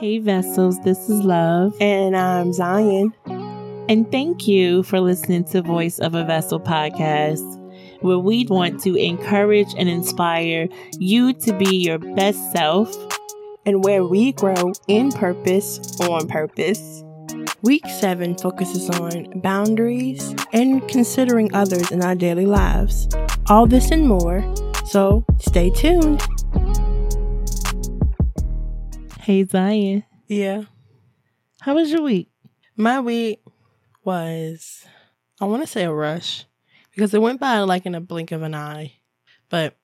Hey, vessels, this is Love. And I'm Zion. And thank you for listening to Voice of a Vessel podcast, where we want to encourage and inspire you to be your best self. And where we grow in purpose on purpose. Week 7 focuses on boundaries and considering others in our daily lives. All this and more, so stay tuned. Hey, Zion. Yeah. How was your week? My week was, I want to say a rush because it went by like in a blink of an eye. But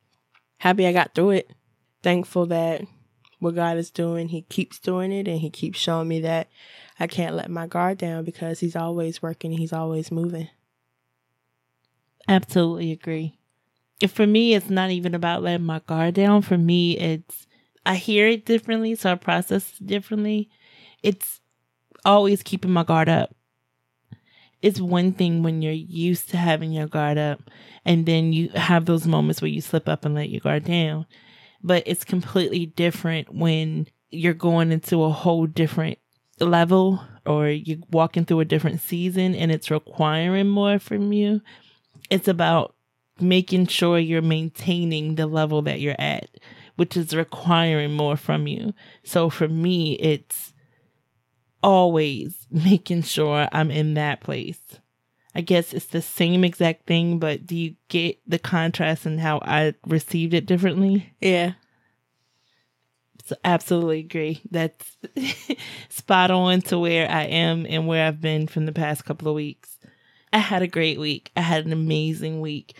happy I got through it. Thankful that what God is doing, He keeps doing it and He keeps showing me that I can't let my guard down because He's always working, He's always moving. Absolutely agree. If for me, it's not even about letting my guard down. For me, it's I hear it differently, so I process it differently. It's always keeping my guard up. It's one thing when you're used to having your guard up, and then you have those moments where you slip up and let your guard down. But it's completely different when you're going into a whole different level or you're walking through a different season and it's requiring more from you. It's about making sure you're maintaining the level that you're at which is requiring more from you. So for me, it's always making sure I'm in that place. I guess it's the same exact thing, but do you get the contrast and how I received it differently? Yeah. So absolutely agree. That's spot on to where I am and where I've been from the past couple of weeks. I had a great week. I had an amazing week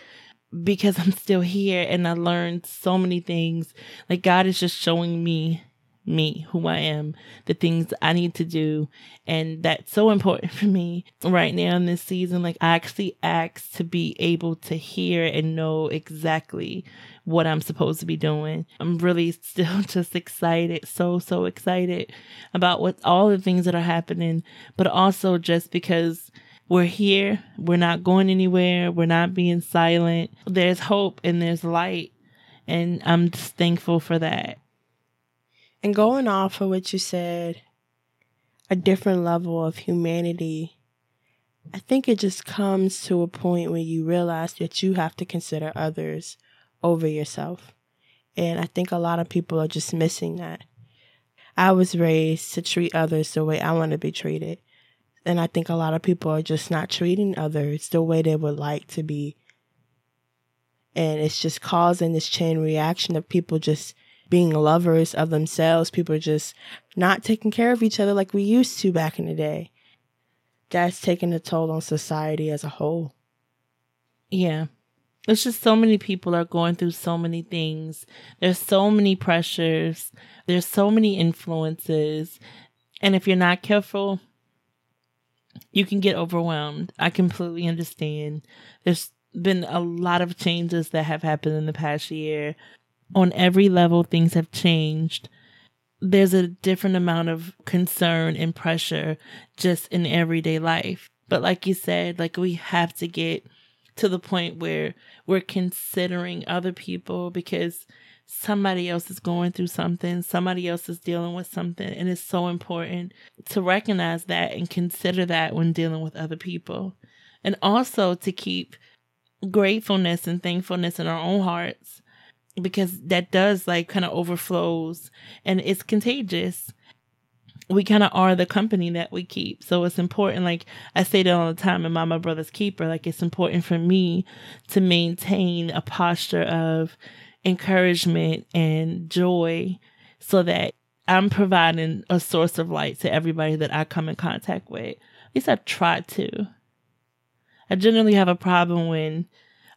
because I'm still here and I learned so many things. Like God is just showing me me, who I am, the things I need to do. And that's so important for me right now in this season. Like I actually ask to be able to hear and know exactly what I'm supposed to be doing. I'm really still just excited, so, so excited about what all the things that are happening, but also just because we're here. We're not going anywhere. We're not being silent. There's hope and there's light. And I'm just thankful for that. And going off of what you said, a different level of humanity, I think it just comes to a point where you realize that you have to consider others over yourself. And I think a lot of people are just missing that. I was raised to treat others the way I want to be treated. And I think a lot of people are just not treating others the way they would like to be. And it's just causing this chain reaction of people just being lovers of themselves, people just not taking care of each other like we used to back in the day. That's taking a toll on society as a whole. Yeah. It's just so many people are going through so many things. There's so many pressures. There's so many influences. And if you're not careful, you can get overwhelmed. I completely understand. There's been a lot of changes that have happened in the past year. On every level, things have changed. There's a different amount of concern and pressure just in everyday life. But like you said, like we have to get to the point where we're considering other people because somebody else is going through something, somebody else is dealing with something, and it's so important to recognize that and consider that when dealing with other people. And also to keep gratefulness and thankfulness in our own hearts because that does like kind of overflows and it's contagious. We kind of are the company that we keep. So it's important. Like I say that all the time, and my brother's keeper. Like it's important for me to maintain a posture of encouragement and joy so that I'm providing a source of light to everybody that I come in contact with. At least I try to. I generally have a problem when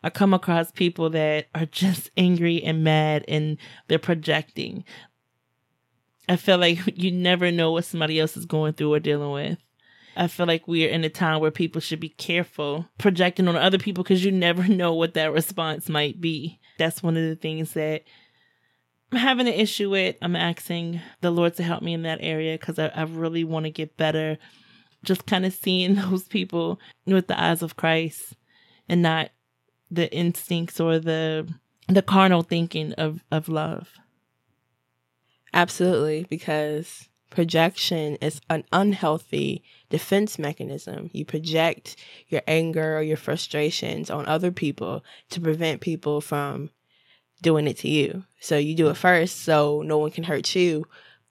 I come across people that are just angry and mad and they're projecting. I feel like you never know what somebody else is going through or dealing with. I feel like we're in a time where people should be careful projecting on other people because you never know what that response might be. That's one of the things that I'm having an issue with. I'm asking the Lord to help me in that area because I, I really want to get better. Just kind of seeing those people with the eyes of Christ and not the instincts or the the carnal thinking of, of love. Absolutely, because projection is an unhealthy defense mechanism. You project your anger or your frustrations on other people to prevent people from doing it to you. So you do it first so no one can hurt you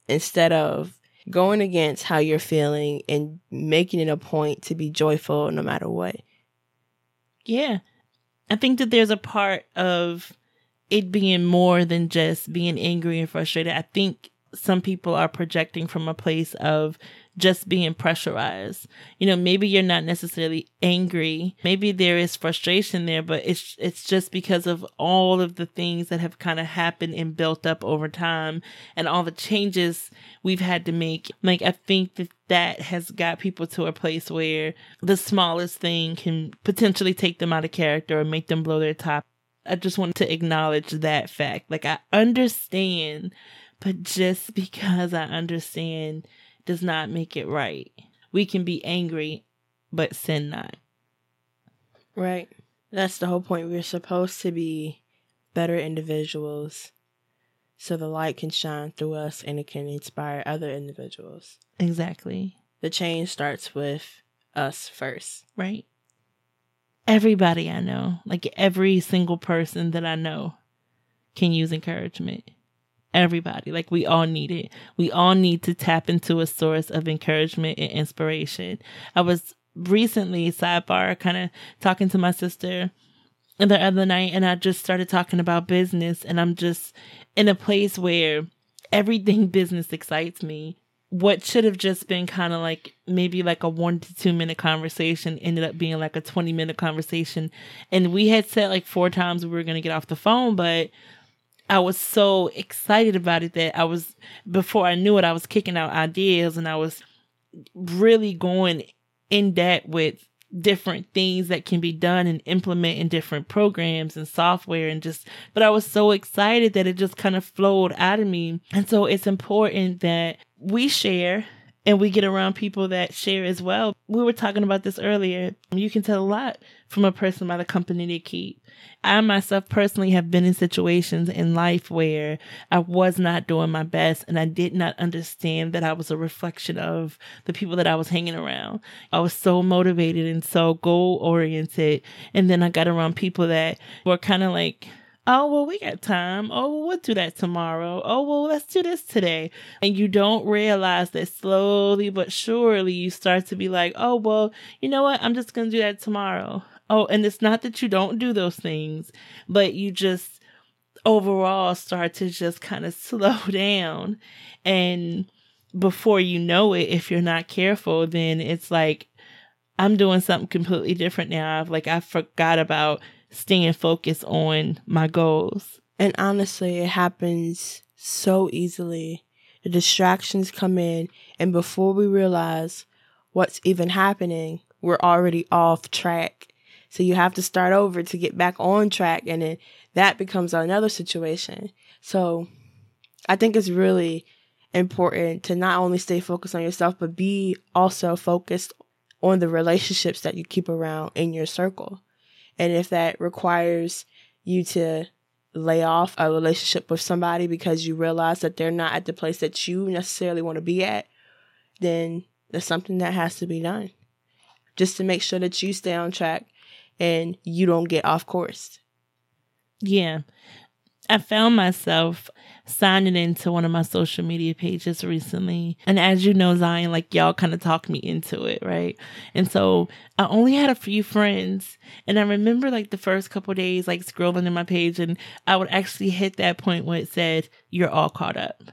instead of going against how you're feeling and making it a point to be joyful no matter what. Yeah. I think that there's a part of it being more than just being angry and frustrated. I think some people are projecting from a place of just being pressurized. You know, maybe you're not necessarily angry. Maybe there is frustration there, but it's it's just because of all of the things that have kind of happened and built up over time and all the changes we've had to make. Like I think that that has got people to a place where the smallest thing can potentially take them out of character or make them blow their top. I just want to acknowledge that fact. Like I understand but just because I understand does not make it right. We can be angry, but sin not. Right. That's the whole point. We're supposed to be better individuals so the light can shine through us and it can inspire other individuals. Exactly. The change starts with us first. Right. Everybody I know, like every single person that I know, can use encouragement. Everybody, like we all need it. We all need to tap into a source of encouragement and inspiration. I was recently, sidebar, kind of talking to my sister the other night, and I just started talking about business, and I'm just in a place where everything business excites me. What should have just been kind of like maybe like a one to two minute conversation ended up being like a 20 minute conversation. And we had said like four times we were going to get off the phone, but I was so excited about it that I was before I knew it, I was kicking out ideas and I was really going in depth with different things that can be done and implement in different programs and software and just but I was so excited that it just kind of flowed out of me. And so it's important that we share and we get around people that share as well. We were talking about this earlier. You can tell a lot from a person by the company they keep. I myself personally have been in situations in life where I was not doing my best and I did not understand that I was a reflection of the people that I was hanging around. I was so motivated and so goal oriented. And then I got around people that were kind of like, Oh, well, we got time. Oh, well, we'll do that tomorrow. Oh, well, let's do this today. And you don't realize that slowly but surely you start to be like, oh, well, you know what? I'm just going to do that tomorrow. Oh, and it's not that you don't do those things, but you just overall start to just kind of slow down. And before you know it, if you're not careful, then it's like, I'm doing something completely different now. I've like, I forgot about staying focused on my goals. And honestly, it happens so easily. The distractions come in, and before we realize what's even happening, we're already off track. So you have to start over to get back on track, and then that becomes another situation. So I think it's really important to not only stay focused on yourself, but be also focused on the relationships that you keep around in your circle. And if that requires you to lay off a relationship with somebody because you realize that they're not at the place that you necessarily want to be at, then there's something that has to be done just to make sure that you stay on track and you don't get off course. Yeah. I found myself signing into one of my social media pages recently. And as you know, Zion, like y'all kind of talked me into it, right? And so I only had a few friends. And I remember like the first couple days, like scrolling in my page, and I would actually hit that point where it said, You're all caught up.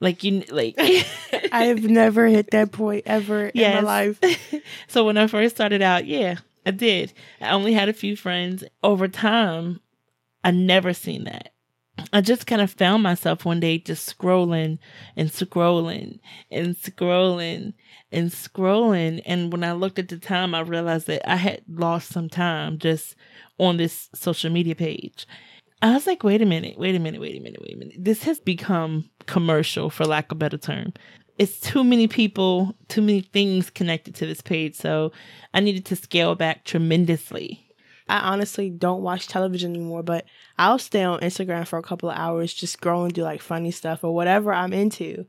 Like you like I've never hit that point ever yes. in my life. so when I first started out, yeah, I did. I only had a few friends. Over time, I never seen that. I just kind of found myself one day just scrolling and scrolling and scrolling and scrolling. And when I looked at the time, I realized that I had lost some time just on this social media page. I was like, wait a minute, wait a minute, wait a minute, wait a minute. This has become commercial, for lack of a better term. It's too many people, too many things connected to this page. So I needed to scale back tremendously I honestly don't watch television anymore, but I'll stay on Instagram for a couple of hours just scrolling through like funny stuff or whatever I'm into.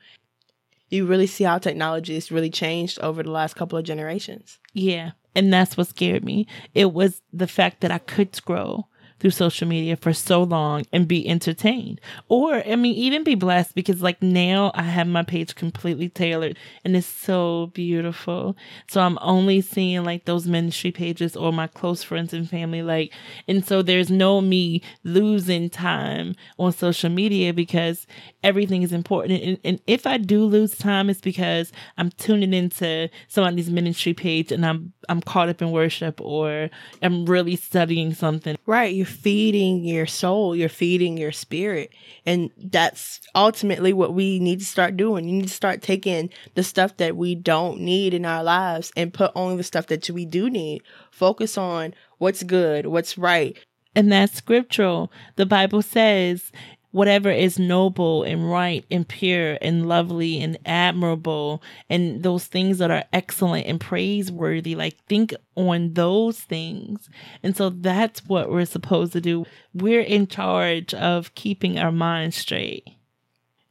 you really see how technology has really changed over the last couple of generations. Yeah. And that's what scared me. It was the fact that I could scroll through social media for so long and be entertained. Or, I mean, even be blessed because like now I have my page completely tailored and it's so beautiful. So I'm only seeing like those ministry pages or my close friends and family. Like, and so there's no me losing time on social media because everything is important. And, and if I do lose time, it's because I'm tuning into somebody's ministry page and I'm, I'm caught up in worship or I'm really studying something. Right. You feeding your soul, you're feeding your spirit. And that's ultimately what we need to start doing. You need to start taking the stuff that we don't need in our lives and put only the stuff that we do need. Focus on what's good, what's right. And that's scriptural. The Bible says whatever is noble and right and pure and lovely and admirable and those things that are excellent and praiseworthy like think on those things. And so that's what we're supposed to do. We're in charge of keeping our mind straight.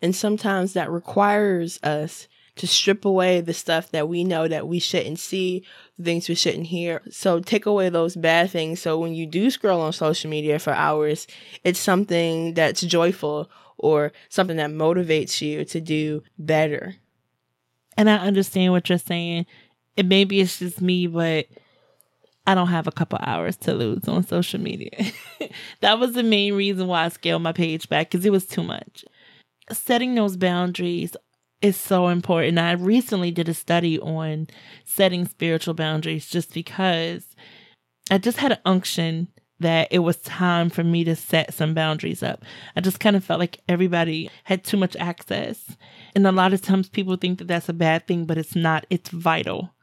And sometimes that requires us to strip away the stuff that we know that we shouldn't see, the things we shouldn't hear. So take away those bad things. So when you do scroll on social media for hours, it's something that's joyful or something that motivates you to do better. And I understand what you're saying. And maybe it's just me, but I don't have a couple hours to lose on social media. that was the main reason why I scaled my page back because it was too much. Setting those boundaries is so important. I recently did a study on setting spiritual boundaries just because I just had an unction that it was time for me to set some boundaries up. I just kind of felt like everybody had too much access. And a lot of times people think that that's a bad thing, but it's not. It's vital.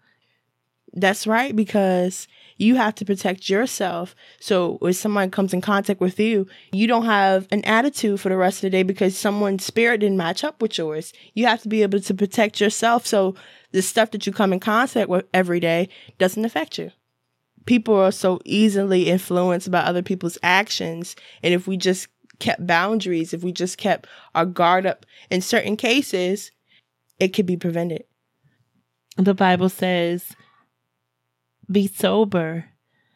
That's right, because you have to protect yourself. So if someone comes in contact with you, you don't have an attitude for the rest of the day because someone's spirit didn't match up with yours. You have to be able to protect yourself so the stuff that you come in contact with every day doesn't affect you. People are so easily influenced by other people's actions. And if we just kept boundaries, if we just kept our guard up in certain cases, it could be prevented. The Bible says, be sober,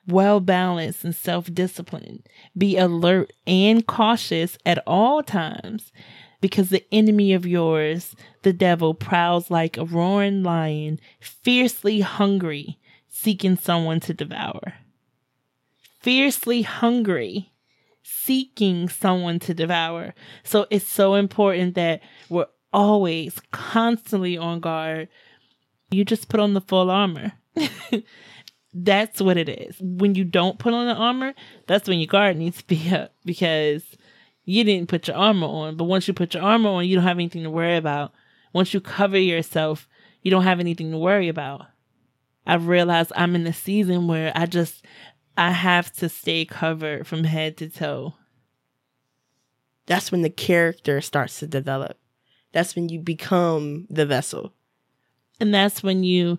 well balanced, and self disciplined. Be alert and cautious at all times because the enemy of yours, the devil, prowls like a roaring lion, fiercely hungry, seeking someone to devour. Fiercely hungry, seeking someone to devour. So it's so important that we're always constantly on guard. You just put on the full armor. That's what it is. When you don't put on the armor, that's when your guard needs to be up because you didn't put your armor on. But once you put your armor on, you don't have anything to worry about. Once you cover yourself, you don't have anything to worry about. I've realized I'm in a season where I just I have to stay covered from head to toe. That's when the character starts to develop. That's when you become the vessel. And that's when you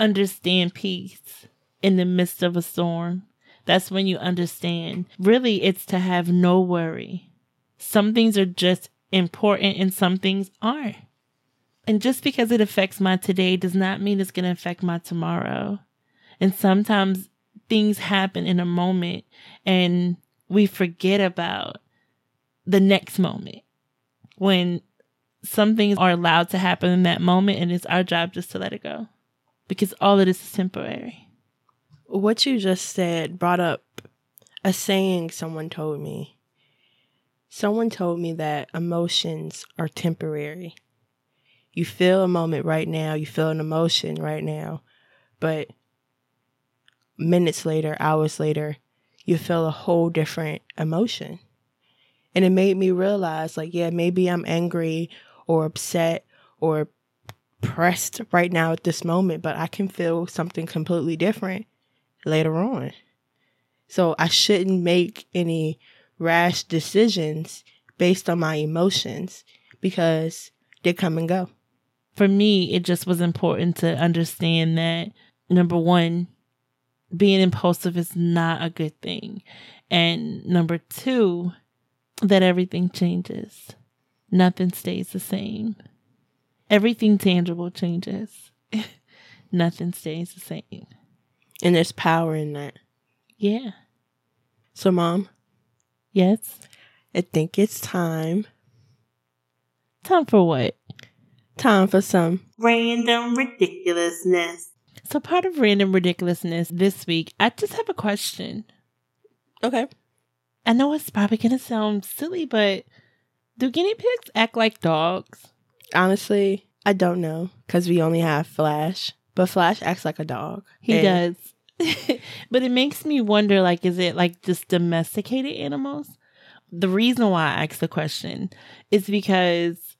understand peace in the midst of a storm. That's when you understand. Really, it's to have no worry. Some things are just important and some things aren't. And just because it affects my today does not mean it's going to affect my tomorrow. And sometimes things happen in a moment and we forget about the next moment when some things are allowed to happen in that moment and it's our job just to let it go because all of this is temporary. What you just said brought up a saying someone told me. Someone told me that emotions are temporary. You feel a moment right now, you feel an emotion right now, but minutes later, hours later, you feel a whole different emotion. And it made me realize, like, yeah, maybe I'm angry or upset or pressed right now at this moment, but I can feel something completely different later on. So I shouldn't make any rash decisions based on my emotions because they come and go. For me, it just was important to understand that number one, being impulsive is not a good thing. And number two, that everything changes. Nothing stays the same. Everything tangible changes. Nothing stays the same. And there's power in that. Yeah. So, mom, Yes. I think it's time. Time for what? Time for some. Random ridiculousness. So, part of random ridiculousness this week, I just have a question. Okay. I know it's probably going to sound silly, but do guinea pigs act like dogs? Honestly, I don't know because we only have Flash, but Flash acts like a dog. He And does. but it makes me wonder like, is it like just domesticated animals? The reason why I asked the question is because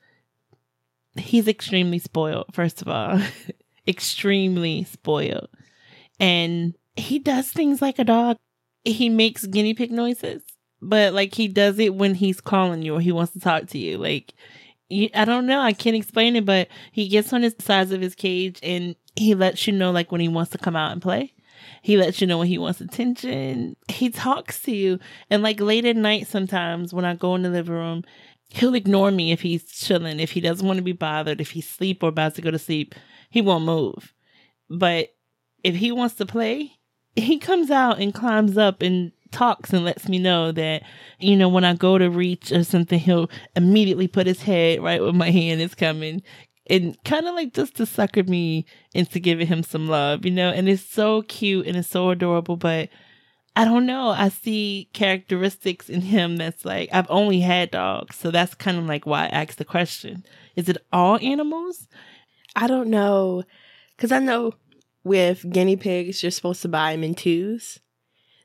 he's extremely spoiled, first of all. extremely spoiled. And he does things like a dog. He makes guinea pig noises, but like he does it when he's calling you or he wants to talk to you. Like, I don't know. I can't explain it, but he gets on his sides of his cage and he lets you know like when he wants to come out and play. He lets you know when he wants attention. He talks to you. And like late at night sometimes when I go in the living room, he'll ignore me if he's chilling, if he doesn't want to be bothered, if he's asleep or about to go to sleep, he won't move. But if he wants to play, he comes out and climbs up and talks and lets me know that, you know, when I go to reach or something, he'll immediately put his head right where my hand is coming. And kind of like just to sucker me into giving him some love, you know, and it's so cute and it's so adorable, but I don't know. I see characteristics in him that's like, I've only had dogs. So that's kind of like why I asked the question. Is it all animals? I don't know because I know with guinea pigs, you're supposed to buy them in twos.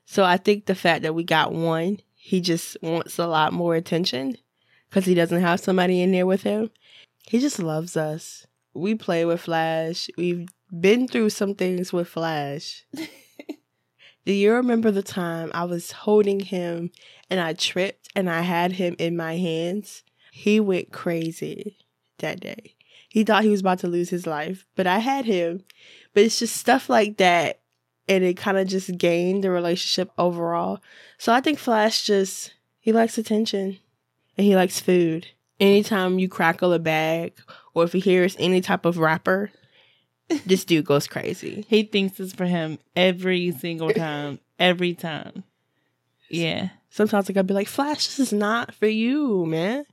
So I think the fact that we got one, he just wants a lot more attention because he doesn't have somebody in there with him. He just loves us. We play with Flash. We've been through some things with Flash. Do you remember the time I was holding him and I tripped and I had him in my hands? He went crazy that day. He thought he was about to lose his life, but I had him. But it's just stuff like that. And it kind of just gained the relationship overall. So I think Flash just, he likes attention and he likes food. Anytime you crackle a bag or if he hears any type of wrapper, this dude goes crazy. He thinks it's for him every single time. Every time. Yeah. Sometimes I gotta be like, Flash, this is not for you, man.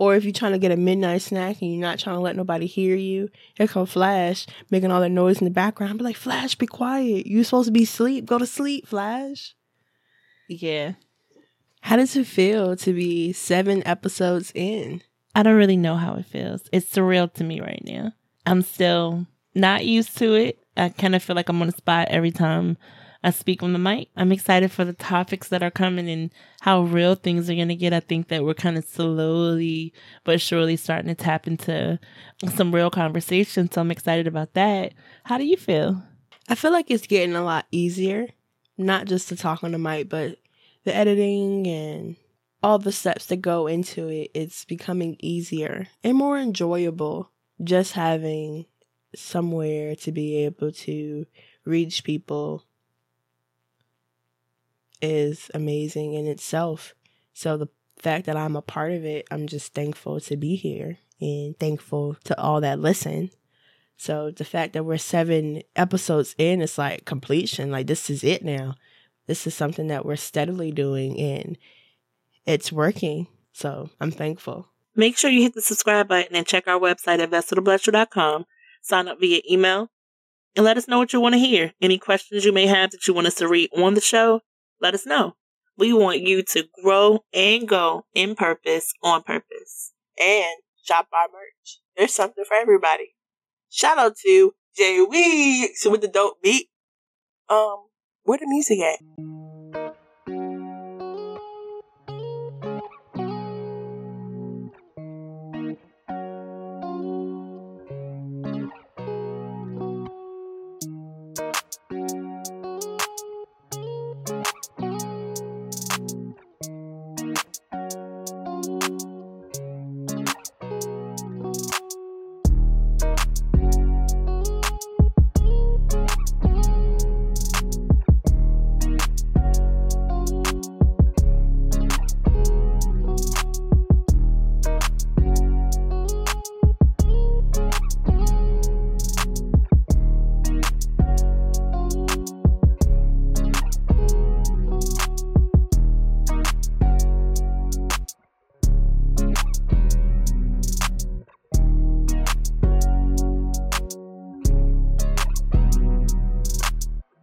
Or if you're trying to get a midnight snack and you're not trying to let nobody hear you, here come Flash making all that noise in the background. Be like, Flash, be quiet. You're supposed to be asleep. Go to sleep, Flash. Yeah. How does it feel to be seven episodes in? I don't really know how it feels. It's surreal to me right now. I'm still not used to it. I kind of feel like I'm on the spot every time I speak on the mic. I'm excited for the topics that are coming and how real things are going to get. I think that we're kind of slowly but surely starting to tap into some real conversation. So I'm excited about that. How do you feel? I feel like it's getting a lot easier, not just to talk on the mic, but the editing and all the steps that go into it. It's becoming easier and more enjoyable just having somewhere to be able to reach people is amazing in itself. So the fact that I'm a part of it, I'm just thankful to be here and thankful to all that listen. So the fact that we're seven episodes in, it's like completion. Like this is it now. This is something that we're steadily doing and it's working. So I'm thankful. Make sure you hit the subscribe button and check our website at vesseltobletcher.com. Sign up via email and let us know what you want to hear. Any questions you may have that you want us to read on the show, let us know. We want you to grow and go in purpose on purpose. And shop our merch. There's something for everybody. Shout out to Jay Weeks with the dope beat. Um, where the music at?